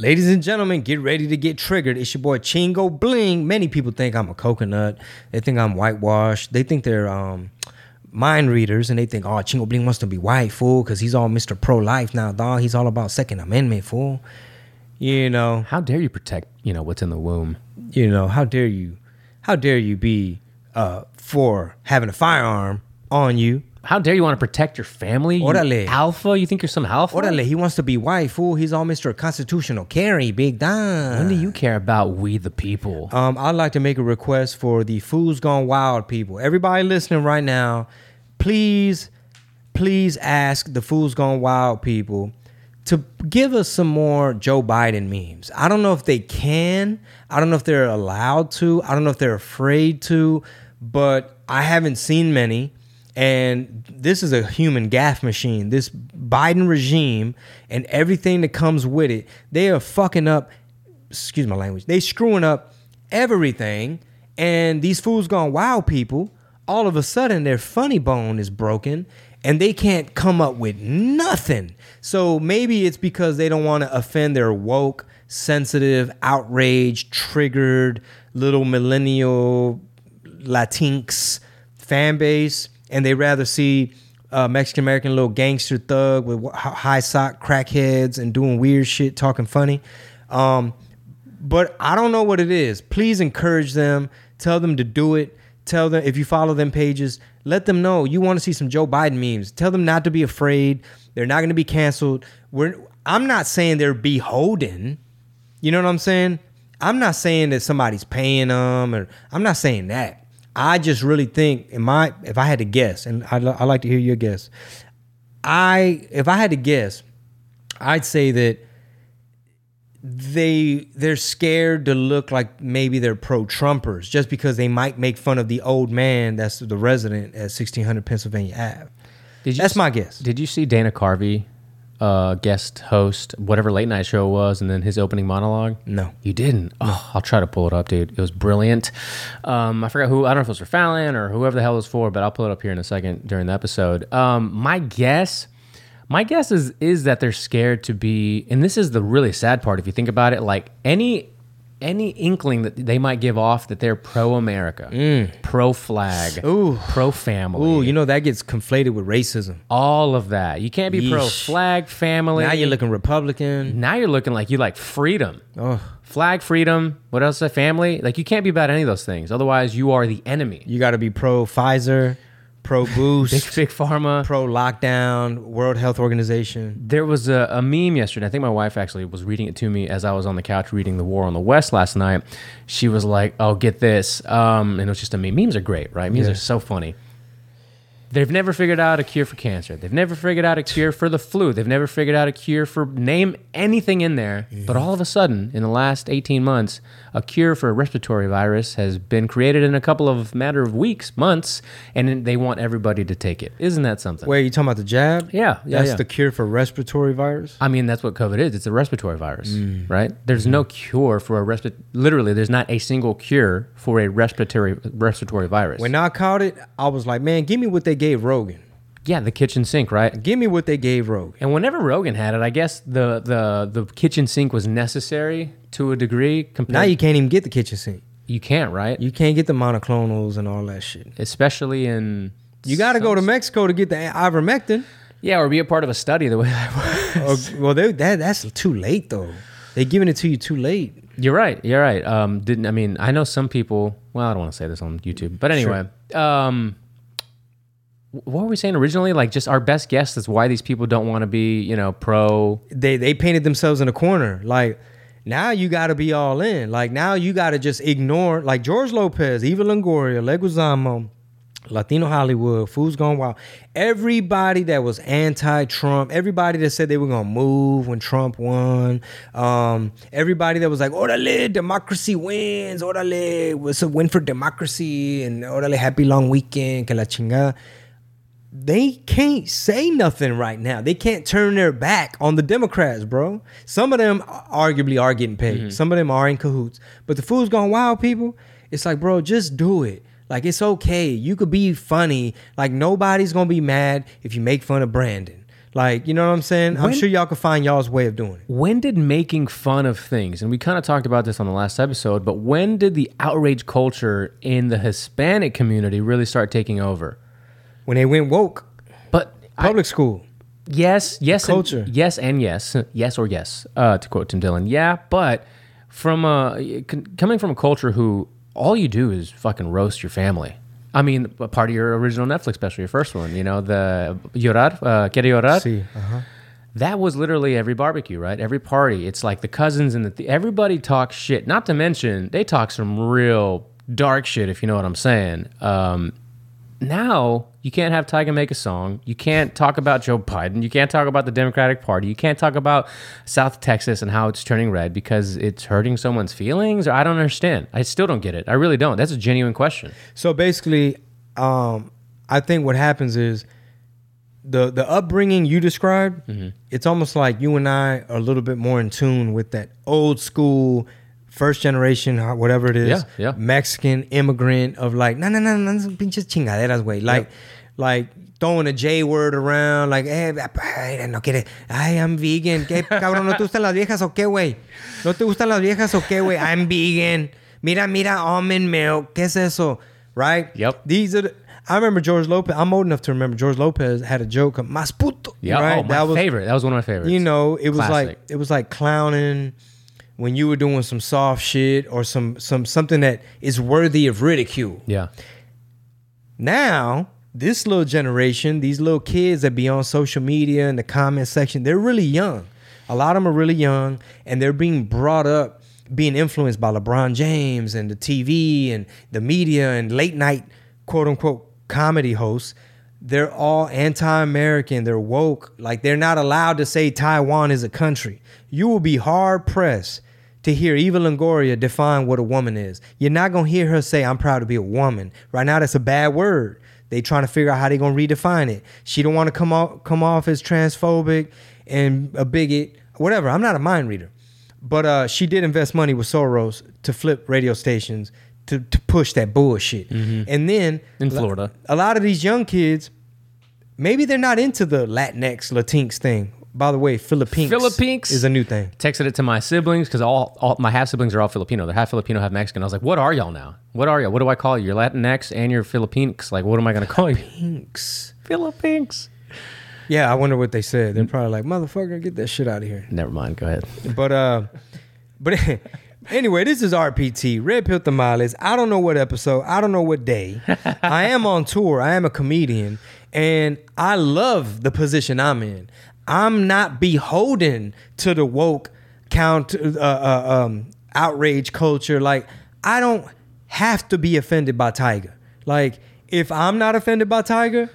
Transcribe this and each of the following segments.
Ladies and gentlemen, get ready to get triggered. It's your boy Chingo Bling. Many people think I'm a coconut. They think I'm whitewashed. They think they're um, mind readers and they think, oh, Chingo Bling wants to be white, fool, because he's all Mr. Pro Life now, dog. He's all about Second Amendment, fool. You know, How dare you protect, you know, what's in the womb? you know, how dare you, how dare you be uh, for having a firearm on you? How dare you want to protect your family? You Órale. alpha? You think you're some alpha? Orale, he wants to be white, fool. He's all Mr. Constitutional carry, big dime. When do you care about we the people? Um, I'd like to make a request for the Fools Gone Wild people. Everybody listening right now, please, please ask the Fools Gone Wild people to give us some more Joe Biden memes. I don't know if they can. I don't know if they're allowed to. I don't know if they're afraid to, but I haven't seen many. And this is a human gaffe machine. This Biden regime and everything that comes with it, they are fucking up excuse my language, they screwing up everything. And these fools gone wild people, all of a sudden their funny bone is broken and they can't come up with nothing. So maybe it's because they don't want to offend their woke, sensitive, outraged, triggered little millennial Latinx fan base, and they rather see a Mexican American little gangster thug with high sock crackheads and doing weird shit, talking funny. Um, but I don't know what it is. Please encourage them. Tell them to do it. Tell them if you follow them pages, let them know you want to see some Joe Biden memes. Tell them not to be afraid. They're not going to be canceled. We're I'm not saying they're beholden. You know what I'm saying? I'm not saying that somebody's paying them, or I'm not saying that. I just really think, in my if I had to guess, and I'd, I'd like to hear your guess. I if I had to guess, I'd say that they they're scared to look like maybe they're pro Trumpers just because they might make fun of the old man that's the resident at 1600 Pennsylvania Ave. Did you That's my guess. Did you see Dana Carvey, uh, guest host, whatever late night show it was, and then his opening monologue? No. You didn't? Oh, I'll try to pull it up, dude. It was brilliant. Um, I forgot who, I don't know if it was for Fallon or whoever the hell it was for, but I'll pull it up here in a second during the episode. Um, my guess, my guess is is that they're scared to be, and this is the really sad part if you think about it, like any any inkling that they might give off that they're pro America, pro flag, Mm. Pro family. Ooh, you know that gets conflated with racism. all of that. You can't be pro flag, family. Now you're looking Republican. Now you're looking like you like freedom. Oh, Flag freedom. What else? A family. Like you can't be about any of those things. Otherwise, you are the enemy. you got to be pro Pfizer, pro Big Boost, big pharma. pro lockdown, World Health Organization. There was a, a meme yesterday. I think my wife actually was reading it to me as I was on the couch reading The War on the West last night. She was like, "Oh, get this," um, and it was just a meme. Memes are great, right? Memes Yeah. are so funny. They've never figured out a cure for cancer. They've never figured out a cure for the flu. They've never figured out a cure for name anything in there. But all of a sudden, in the last 18 months, a cure for a respiratory virus has been created in a couple of matter of weeks, months, and they want everybody to take it. Isn't that something? Wait, you talking about the jab? Yeah, yeah, That's yeah. the cure for respiratory virus. I mean, that's what COVID is. It's a respiratory virus, mm. right? There's mm-hmm. no cure for a respiratory. Literally, there's not a single cure for a respiratory respiratory virus. When I caught it, I was like, man, give me what they gave Rogan. yeah, the kitchen sink, right? Give me what they gave Rogan. And whenever Rogan had it, I guess the the the kitchen sink was necessary to a degree. Compared, Now you can't even get the kitchen sink. you can't, right? You can't get the monoclonals and all that shit. Especially in You got to go to Mexico to get the ivermectin. yeah, or be a part of a study the way that was. well, they, that that's too late though. They giving it to you too late. You're right. You're right. Um, didn't I mean? I know some people. Well, I don't want to say this on YouTube, but anyway. Um, wh- what were we saying originally? Like, just our best guess is why these people don't want to be, you know, pro. They they painted themselves in a corner. Like now you got to be all in. Like now you got to just ignore. Like George Lopez, Eva Longoria, Leguizamo, Latino Hollywood, Fools Gone Wild. Everybody that was anti-Trump, everybody that said they were gonna move when Trump won, um, everybody that was like, "Orale, democracy wins! Orale, it's a win for democracy!" and "Orale, happy long weekend!" Que la chingada. They can't say nothing right now. They can't turn their back on the Democrats, bro. Some of them arguably are getting paid. Mm-hmm. Some of them are in cahoots. But the Fools Gone Wild people, it's like, bro, just do it. Like it's okay. You could be funny. Like nobody's gonna be mad if you make fun of Brandon. Like, you know what I'm saying? I'm sure y'all can find y'all's way of doing it. When did making fun of things, and we kind of talked about this on the last episode, but when did the outrage culture in the Hispanic community really start taking over? When they went woke, But I- public school. yes, yes, and- culture. yes, and yes, yes or yes. Uh, to quote Tim Dillon, yeah, but from a coming from a culture who all you do is fucking roast your family. I mean, a part of your original Netflix special, your first one, you know, the llorar, uh, quiere llorar. See, uh-huh. That was literally every barbecue, right? Every party. It's like the cousins and the th- everybody talks shit. Not to mention they talk some real dark shit, if you know what I'm saying. Um, now you can't have Tyga make a song. You can't talk about Joe Biden. You can't talk about the Democratic Party. You can't talk about South Texas and how it's turning red because it's hurting someone's feelings. I don't understand. I still don't get it. I really don't. That's a genuine question. So basically, um, I think what happens is the the upbringing you described. Mm-hmm. It's almost like you and I are a little bit more in tune with that old school, first generation, whatever it is, Yeah, yeah. Mexican immigrant of like, no, no, no, no, pinches chingaderas, way, like, like. Throwing a J word around, like, eh, ay, no quiere, ay, I'm vegan. ¿Qué, cabrón, no te gustan las viejas o qué, güey? ¿No te gustan las viejas o qué, güey? I'm vegan. Mira, mira, almond milk. ¿Qué es eso? Right? Yep. These are the, I remember George Lopez. I'm old enough to remember George Lopez had a joke, mas puto. Yeah, right? oh, my that was, favorite. That was one of my favorites. You know, it was Classic. like it was like clowning when you were doing some soft shit or some some something that is worthy of ridicule. yeah, Now, this little generation, these little kids that be on social media in the comment section, they're really young. A lot of them are really young and they're being brought up, being influenced by LeBron James and the TV and the media and late night quote unquote comedy hosts. They're all anti American. They're woke. Like they're not allowed to say Taiwan is a country. You will be hard pressed to hear Eva Longoria define what a woman is. You're not gonna hear her say, "I'm proud to be a woman." Right now, that's a bad word. They trying to figure out how they gonna redefine it. She don't want to come off come off as transphobic and a bigot, whatever. I'm not a mind reader, but uh, she did invest money with Soros to flip radio stations to, to push that bullshit. And then Mm-hmm. In Florida. a lot of these young kids, maybe they're not into the Latinx Latinx thing. By the way, Philippines Philippines? is a new thing. texted it to my siblings because all, all my half siblings are all Filipino. They're half Filipino, half Mexican. I was like, "What are y'all now? What are y'all? What do I call you? You're Latinx and you're Philippines. Like, what am I gonna call you? Pinks. Philippines." Yeah, I wonder what they said. They're probably like, "Motherfucker, get that shit out of here." Never mind. Go ahead. But uh, but anyway, this is RPT Red Pill Tamales. I don't know what episode. I don't know what day. I am on tour. I am a comedian, and I love the position I'm in. I'm not beholden to the woke count uh, uh, um, outrage culture. Like I don't have to be offended by Tyga. Like if I'm not offended by Tyga,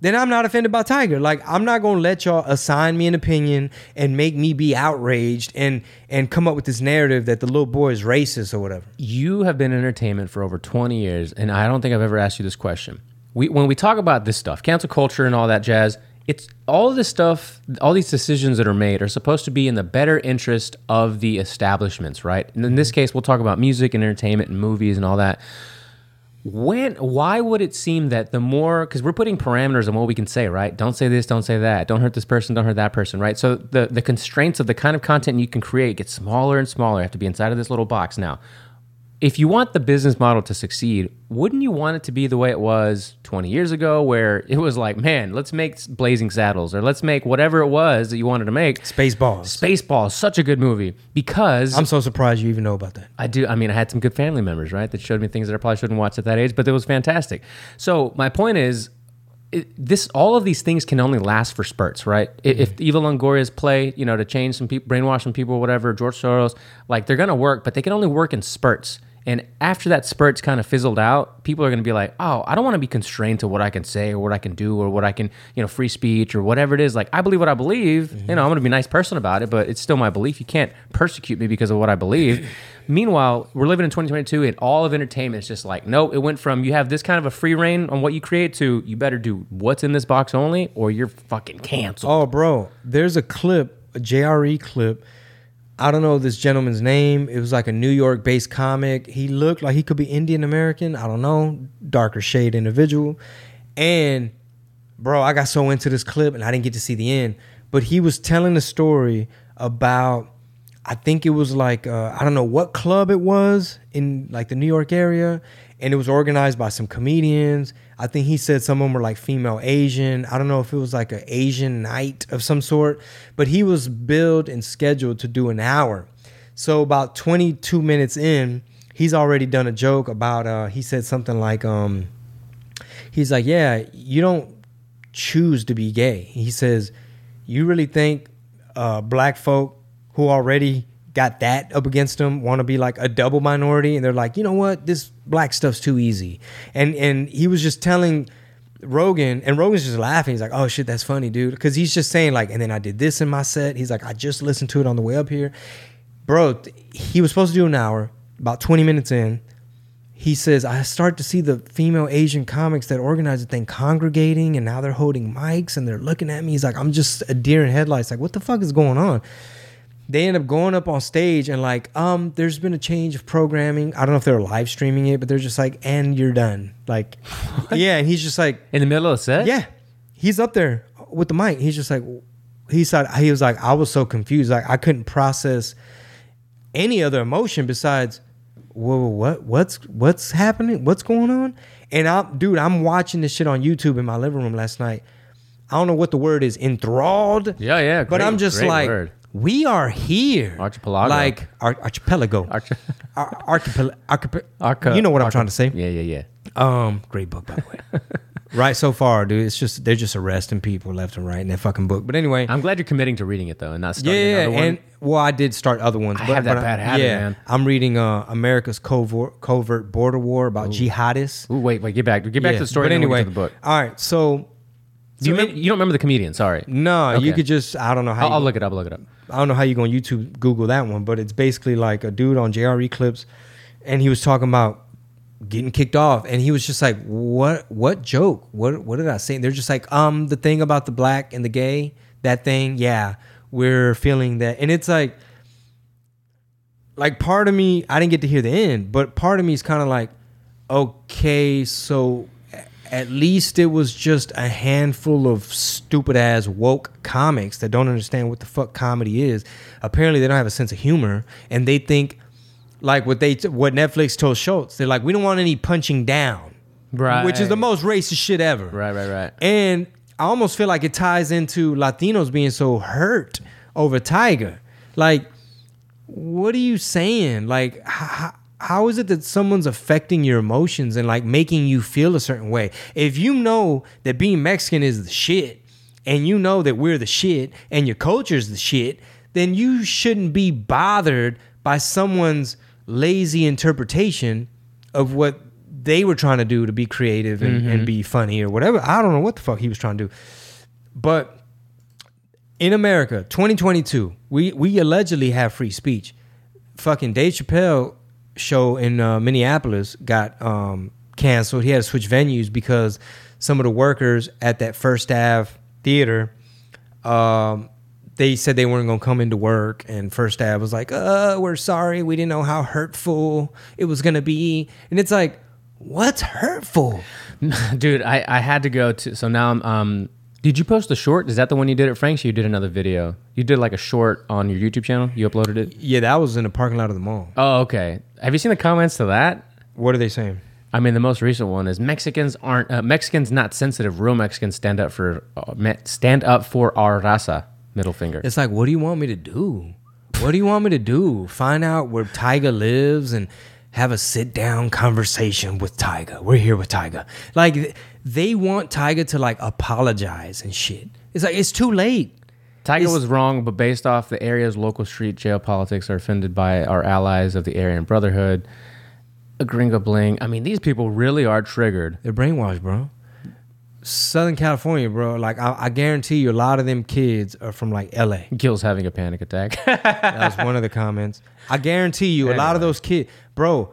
then I'm not offended by Tyga. Like I'm not gonna let y'all assign me an opinion and make me be outraged and and come up with this narrative that the little boy is racist or whatever. You have been in entertainment for over 20 years, and I don't think I've ever asked you this question. We, when we talk about this stuff, cancel culture and all that jazz, it's all this stuff, all these decisions that are made are supposed to be in the better interest of the establishments, right? And in this mm-hmm. case, we'll talk about music and entertainment and movies and all that. When, why would it seem that the more, because we're putting parameters on what we can say, right? Don't say this, don't say that. Don't hurt this person, don't hurt that person, right? So the the constraints of the kind of content you can create get smaller and smaller. You have to be inside of this little box now if you want the business model to succeed, wouldn't you want it to be the way it was 20 years ago, where it was like, man, let's make Blazing Saddles or let's make whatever it was that you wanted to make? Spaceballs. Spaceballs, such a good movie because I'm so surprised you even know about that. I do. I mean, I had some good family members, right, that showed me things that I probably shouldn't watch at that age, but it was fantastic. So my point is, it, this all of these things can only last for spurts, right? I- If mm-hmm. Eva Longoria's play, you know, to change some people, brainwash some people, whatever, George Soros, like they're gonna work, but they can only work in spurts. And after that spurt's kind of fizzled out, people are going to be like, "Oh, I don't want to be constrained to what I can say or what I can do or what I can, you know, free speech or whatever it is. Like, I believe what I believe. You mhm. know, I'm going to be a nice person about it, but it's still my belief. You can't persecute me because of what I believe." Meanwhile, we're living in 2022, and all of entertainment is just like, nope. It went from you have this kind of a free reign on what you create to you better do what's in this box only, or you're fucking canceled. Oh, bro, there's a clip, a JRE clip. I don't know this gentleman's name. It was like a New York based comic. He looked like he could be Indian American. I don't know, darker shade individual. And bro, I got so into this clip and I didn't get to see the end. But he was telling a story about, I think it was like, uh, I don't know what club it was in like the New York area. And it was organized by some comedians. I think he said some of them were like female Asian. I don't know if it was like an Asian night of some sort, but he was billed and scheduled to do an hour. So about 22 minutes in, he's already done a joke about, uh, he said something like, um, he's like, yeah, you don't choose to be gay. He says, you really think uh, black folk who already got that up against them want to be like a double minority, and they're like, you know what, this black stuff's too easy. And and he was just telling Rogan, and Rogan's just laughing. He's like, oh shit, that's funny, dude, because he's just saying like, and then I did this in my set. He's like, I just listened to it on the way up here, bro. He was supposed to do an hour. About twenty minutes in, he says, I start to see the female Asian comics that organize the thing congregating and now they're holding mics and they're looking at me. He's like, I'm just a deer in headlights. Like, what the fuck is going on? They end up going up on stage and like, um, there's been a change of programming. I don't know if they're live streaming it, but they're just like, and you're done. Like, yeah. And he's just like, In the middle of the set? yeah. He's up there with the mic. He's just like, he said, he was like, I was so confused. Like, I couldn't process any other emotion besides, whoa, what, what's, what's happening? What's going on? And I'm, dude, I'm watching this shit on YouTube in my living room last night. I don't know what the word is, enthralled. Yeah, yeah. But I'm just like, word. We are here. Archipelago. Like, ar- archipelago. Arch- Ar- archipel- archip- Arca- you know what I'm trying to say. Yeah, yeah, yeah. Um, great book by the way. right so far, dude. It's just they're just arresting people left and right in that fucking book. But anyway, I'm glad you're committing to reading it though, and not yeah, starting yeah, another one. Yeah, and well, I did start other ones. I have that bad habit, man. I'm reading uh, America's covert covert border war about jihadists. Ooh, wait, wait, get back, get back Yeah, to the story. But and then we'll anyway, get to the book. all right. So, You, so remember, you don't remember the comedian? Sorry, no, you could just I don't know how I'll, I'll look it up. I'll look it up. I don't know how you go on YouTube Google that one, but it's basically like a dude on JRE clips, and he was talking about getting kicked off, and he was just like, "What? What joke? What? What did I say?" And they're just like, "Um, the thing about the black and the gay, that thing, yeah, we're feeling that," and it's like, like part of me, I didn't get to hear the end, but part of me is kind of like, okay, so at least it was just a handful of stupid ass woke comics that don't understand what the fuck comedy is. Apparently, they don't have a sense of humor, and they think like what they what Netflix told Schulz. They're like, we don't want any punching down, right? which is the most racist shit ever. Right, right, right. And I almost feel like it ties into Latinos being so hurt over Tyga. Like, what are you saying? Like, how, how is it that someone's affecting your emotions and like making you feel a certain way? If you know that being Mexican is the shit, and you know that we're the shit, and your culture's the shit, then you shouldn't be bothered by someone's lazy interpretation of what they were trying to do to be creative and, and mm-hmm. be funny or whatever. I don't know what the fuck he was trying to do. But in America, 2022, we we allegedly have free speech. Fucking Dave Chappelle show in uh, Minneapolis got um, canceled. He had to switch venues because some of the workers at that First Ave theater, um, they said they weren't gonna come into work, and First Ave was like, "Uh, we're sorry, we didn't know how hurtful it was gonna be." And it's like, what's hurtful? Dude, I, I had to go to. So now I'm. Um, did you post the short? Is that the one you did at Frank's? You did another video. You did like a short on your YouTube channel. You uploaded it. Yeah, that was in the parking lot of the mall. Oh, okay. Have you seen the comments to that? What are they saying? I mean, the most recent one is Mexicans aren't uh, Mexicans not sensitive. Real Mexicans stand up for uh, stand up for our raza. Middle finger. It's like, what do you want me to do? What do you want me to do? Find out where Tyga lives and have a sit down conversation with Tyga. We're here with Tyga. Like they want Tyga to like apologize and shit. It's like it's too late. Tyga It's- was wrong, but based off the area's local street jail politics are offended by our allies of the Aryan Brotherhood. A gringo bling. I mean, these people really are triggered. They're brainwashed, bro. Southern California, bro. Like I, I guarantee you, a lot of them kids are from like L.A. Gil's having a panic attack. That was one of the comments. I guarantee you, a lot of those kids, bro.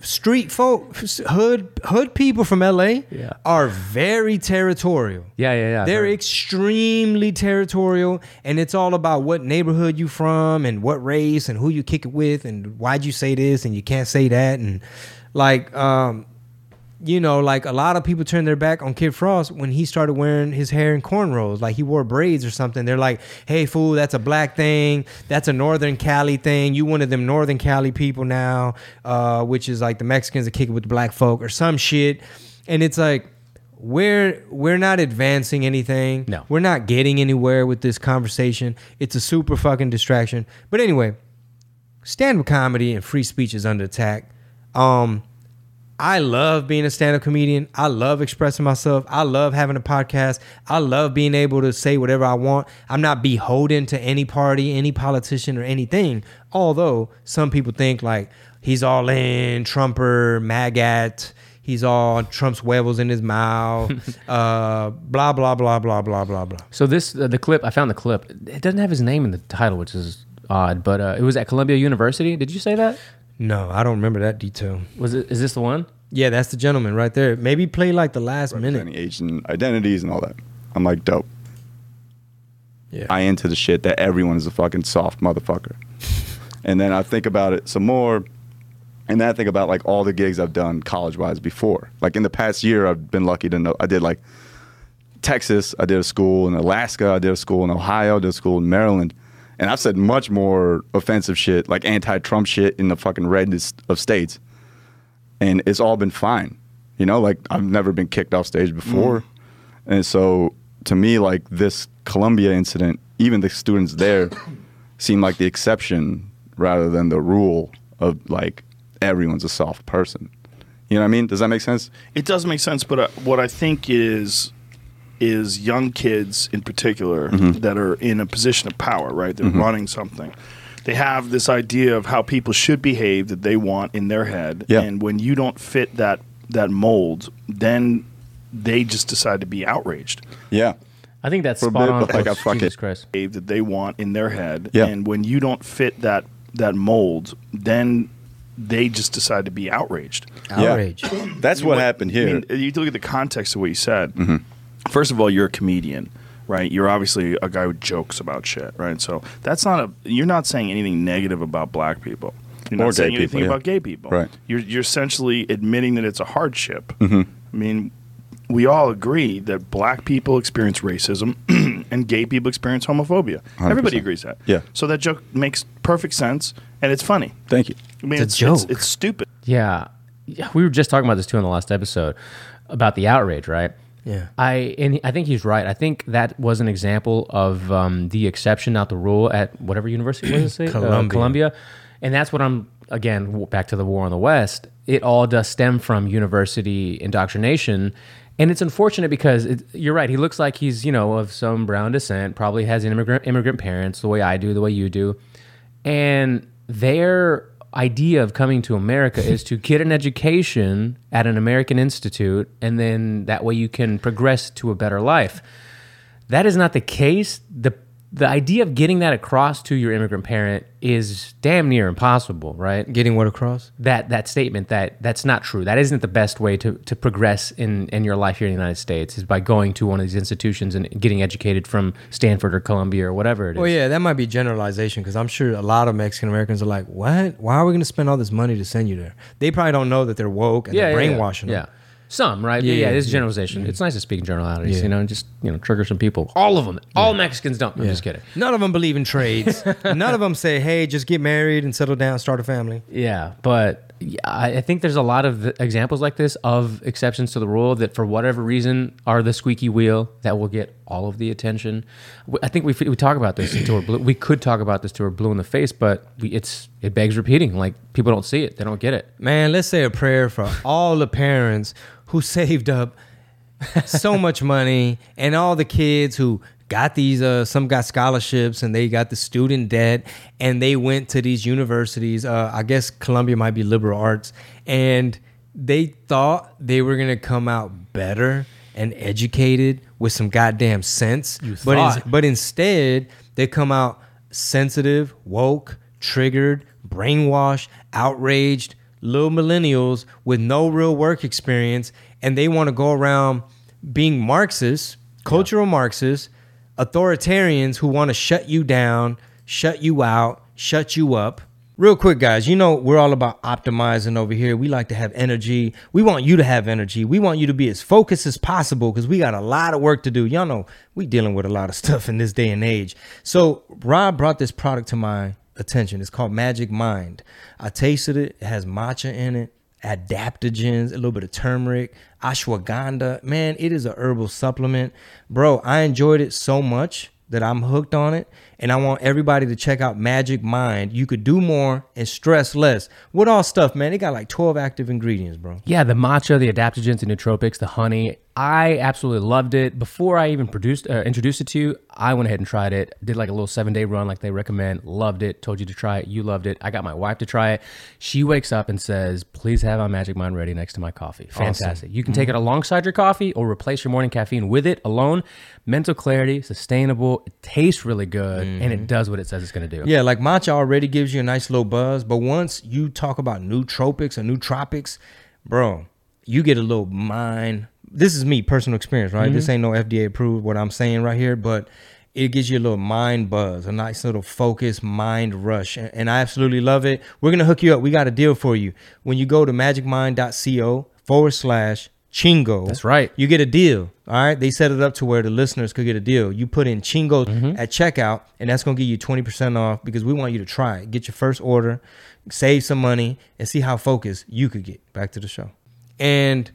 Street folk, hood hood people from LA Yeah. are very territorial. yeah, yeah, yeah. They're extremely territorial, and it's all about what neighborhood you from and what race and who you kick it with and why'd you say this and you can't say that and like um you know, like a lot of people turned their back on Kid Frost when he started wearing his hair in cornrows, like he wore braids or something. They're like, "Hey, fool, that's a black thing. That's a Northern Cali thing. You one of them Northern Cali people now, uh, which is like the Mexicans that kick it with the black folk or some shit." And it's like, we're we're not advancing anything. No. we're not getting anywhere with this conversation. It's a super fucking distraction. But anyway, stand-up comedy and free speech is under attack. Um, I love being a stand-up comedian. I love expressing myself. I love having a podcast. I love being able to say whatever I want. I'm not beholden to any party, any politician, or anything. Although some people think like he's all in, Trumper, MAGAT. He's all Trump's huevos in his mouth. uh, blah blah blah blah blah blah blah. So this uh, the clip I found the clip. It doesn't have his name in the title, which is odd. But uh, it was at Columbia University. Did you say that? No, I don't remember that detail. Was it? Is this the one? Yeah, that's the gentleman right there. Maybe play like the last minute. Representing Asian identities and all that. I'm like, dope. Yeah. I into the shit that everyone is a fucking soft motherfucker. and then I think about it some more, and then I think about like all the gigs I've done college wise before. Like in the past year, I've been lucky to know I did like Texas, I did a school in Alaska, I did a school in Ohio, I did a school in Maryland. And I've said much more offensive shit, like anti Trump shit in the fucking reddest of states. And it's all been fine. You know, like I've never been kicked off stage before. And so to me, like this Columbia incident, even the students there seem like the exception rather than the rule of like everyone's a soft person. You know what I mean? Does that make sense? It does make sense, but uh, what I think is is young kids in particular Mm-hmm. that are in a position of power, right? They're running something. They have this idea of how people should behave that they want in their head, Yeah. and when you don't fit that that mold, then they just decide to be outraged. Yeah. I think that's For a spot bit, on. but, like, Oh, I fuck Jesus it. Christ. Behave that they want in their head, Yeah. and when you don't fit that that mold, then they just decide to be outraged. Yeah. That's what, happened I here. mean, you look at the context of what you said. Mm-hmm. First of all, you're a comedian, right? You're obviously a guy who jokes about shit, right? So that's not a. You're not saying anything negative about black people. You're not Or gay saying people, anything yeah. about gay people. Right. You're you're essentially admitting that it's a hardship. Mm-hmm. I mean, we all agree that black people experience racism and gay people experience homophobia. 100%. Everybody agrees that. Yeah. So that joke makes perfect sense and it's funny. Thank you. I mean, It's it's a it's, joke. it's stupid. Yeah. yeah, we were just talking about this too in the last episode about the outrage, right? Yeah. I and I think he's right. I think that was an example of um, the exception, not the rule, at whatever university was it? Uh, Columbia. Columbia, and that's what I'm again back to the war on the West. It all does stem from university indoctrination, and it's unfortunate because it, you're right. He looks like he's you know of some brown descent, probably has immigrant immigrant parents, the way I do, the way you do, and their idea of coming to America is to get an education at an American institute, and then that way you can progress to a better life. That is not the case. The the idea of getting that across to your immigrant parent is damn near impossible, right? Getting what across? That that statement that that's not true. That isn't the best way to, to progress in, in your life here in the United States is by going to one of these institutions and getting educated from Stanford or Columbia or whatever it is. Well, yeah, that might be generalization because I'm sure a lot of Mexican Americans are like, "What? Why are we going to spend all this money to send you there?" They probably don't know that they're woke and they're brainwashing yeah. them. Some, right? Yeah, Yeah, yeah, yeah, it's yeah. generalization. It's nice to speak in generalities, Yeah. you know, and just, you know, trigger some people. All of them. All Mexicans don't. I'm Yeah. just kidding. None of them believe in trades. None of them say, "Hey, just get married and settle down, start a family." Yeah, but I I think there's a lot of examples like this of exceptions to the rule that, for whatever reason, are the squeaky wheel that will get all of the attention. I think we we talk about this until we're blue. We could talk about this till we're blue in the face, but we, it's it begs repeating. Like people don't see it, they don't get it. Man, let's say a prayer for all the parents who saved up so much money and all the kids who got these uh some got scholarships and they got the student debt and they went to these universities uh i guess columbia might be liberal arts and they thought they were gonna come out better and educated with some goddamn sense. But in- but instead they come out sensitive woke triggered brainwashed outraged little millennials with no real work experience and they want to go around being marxists cultural marxists authoritarians who want to shut you down shut you out shut you up Real quick, guys, you know we're all about optimizing over here. We like to have energy. We want you to have energy. We want you to be as focused as possible because we got a lot of work to do. Y'all know we dealing with a lot of stuff in this day and age. So Rob brought this product to my attention. It's called Magic Mind. I tasted it. It has matcha in it, adaptogens, a little bit of turmeric, ashwagandha. Man, it is a herbal supplement. Bro, I enjoyed it so much that I'm hooked on it. And I want everybody to check out Magic Mind. You could do more and stress less. What all stuff, man? It got like 12 active ingredients, bro. Yeah, the matcha, the adaptogens, the nootropics, the honey. I absolutely loved it. Before I even produced uh, introduced it to you, I went ahead and tried it. Did like a little seven day run, like they recommend. Loved it. Told you to try it. You loved it. I got my wife to try it. She wakes up and says, "Please have my Magic Mind ready next to my coffee." Fantastic. You can take it alongside your coffee or replace your morning caffeine with it alone. Mental clarity, sustainable. It tastes really good, and it mm-hmm. does what it says it's going to do. Yeah, like matcha already gives you a nice little buzz, but once you talk about nootropics or nootropics, bro, you get a little mind. This is me, personal experience, right? This mm-hmm. ain't no FDA approved what I'm saying right here, but it gives you a little mind buzz, a nice little focus mind rush, and, and I absolutely love it. We're gonna hook you up. We got a deal for you. When you go to magicmind.co forward slash Chingo, That's right. you get a deal. All right. They set it up to where the listeners could get a deal. You put in Chingo mm-hmm. at checkout, and that's going to give you 20% off because we want you to try it. Get your first order, save some money, and see how focused you could get. Back to the show. And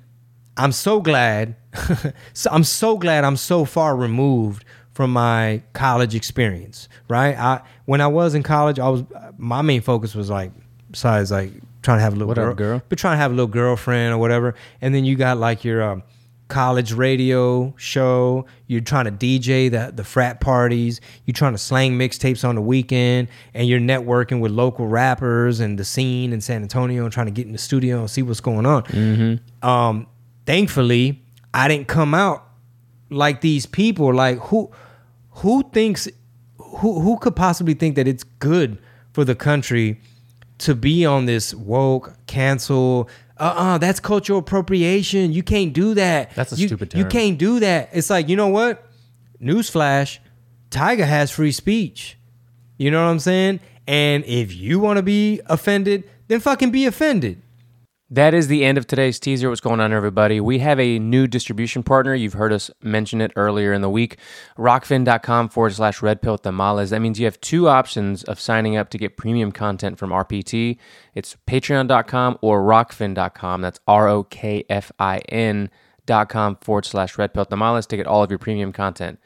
I'm so glad. so I'm so glad I'm so far removed from my college experience, right? I when I was in college, I was my main focus was like besides like trying to have a little What up, girl? but trying to have a little girlfriend or whatever. And then you got like your um, college radio show. You're trying to DJ the the frat parties. You're trying to slang mixtapes on the weekend, and you're networking with local rappers and the scene in San Antonio, and trying to get in the studio and see what's going on. Mm-hmm. Um, thankfully, I didn't come out like these people. Like who who thinks who who could possibly think that it's good for the country to be on this woke cancel uh-uh that's cultural appropriation. You can't do that. That's a you, stupid you can't do that. It's like you know what? Newsflash Tyga has free speech. You know what i'm saying? And if you want to be offended then fucking be offended That is the end of today's teaser. What's going on, everybody? We have a new distribution partner. You've heard us mention it earlier in the week. Rokfin.com forward slash red pill tamales. That means you have two options of signing up to get premium content from RPT. It's patreon.com or rokfin.com. That's R O K F I N dot com forward slash red pill tamales to get all of your premium content.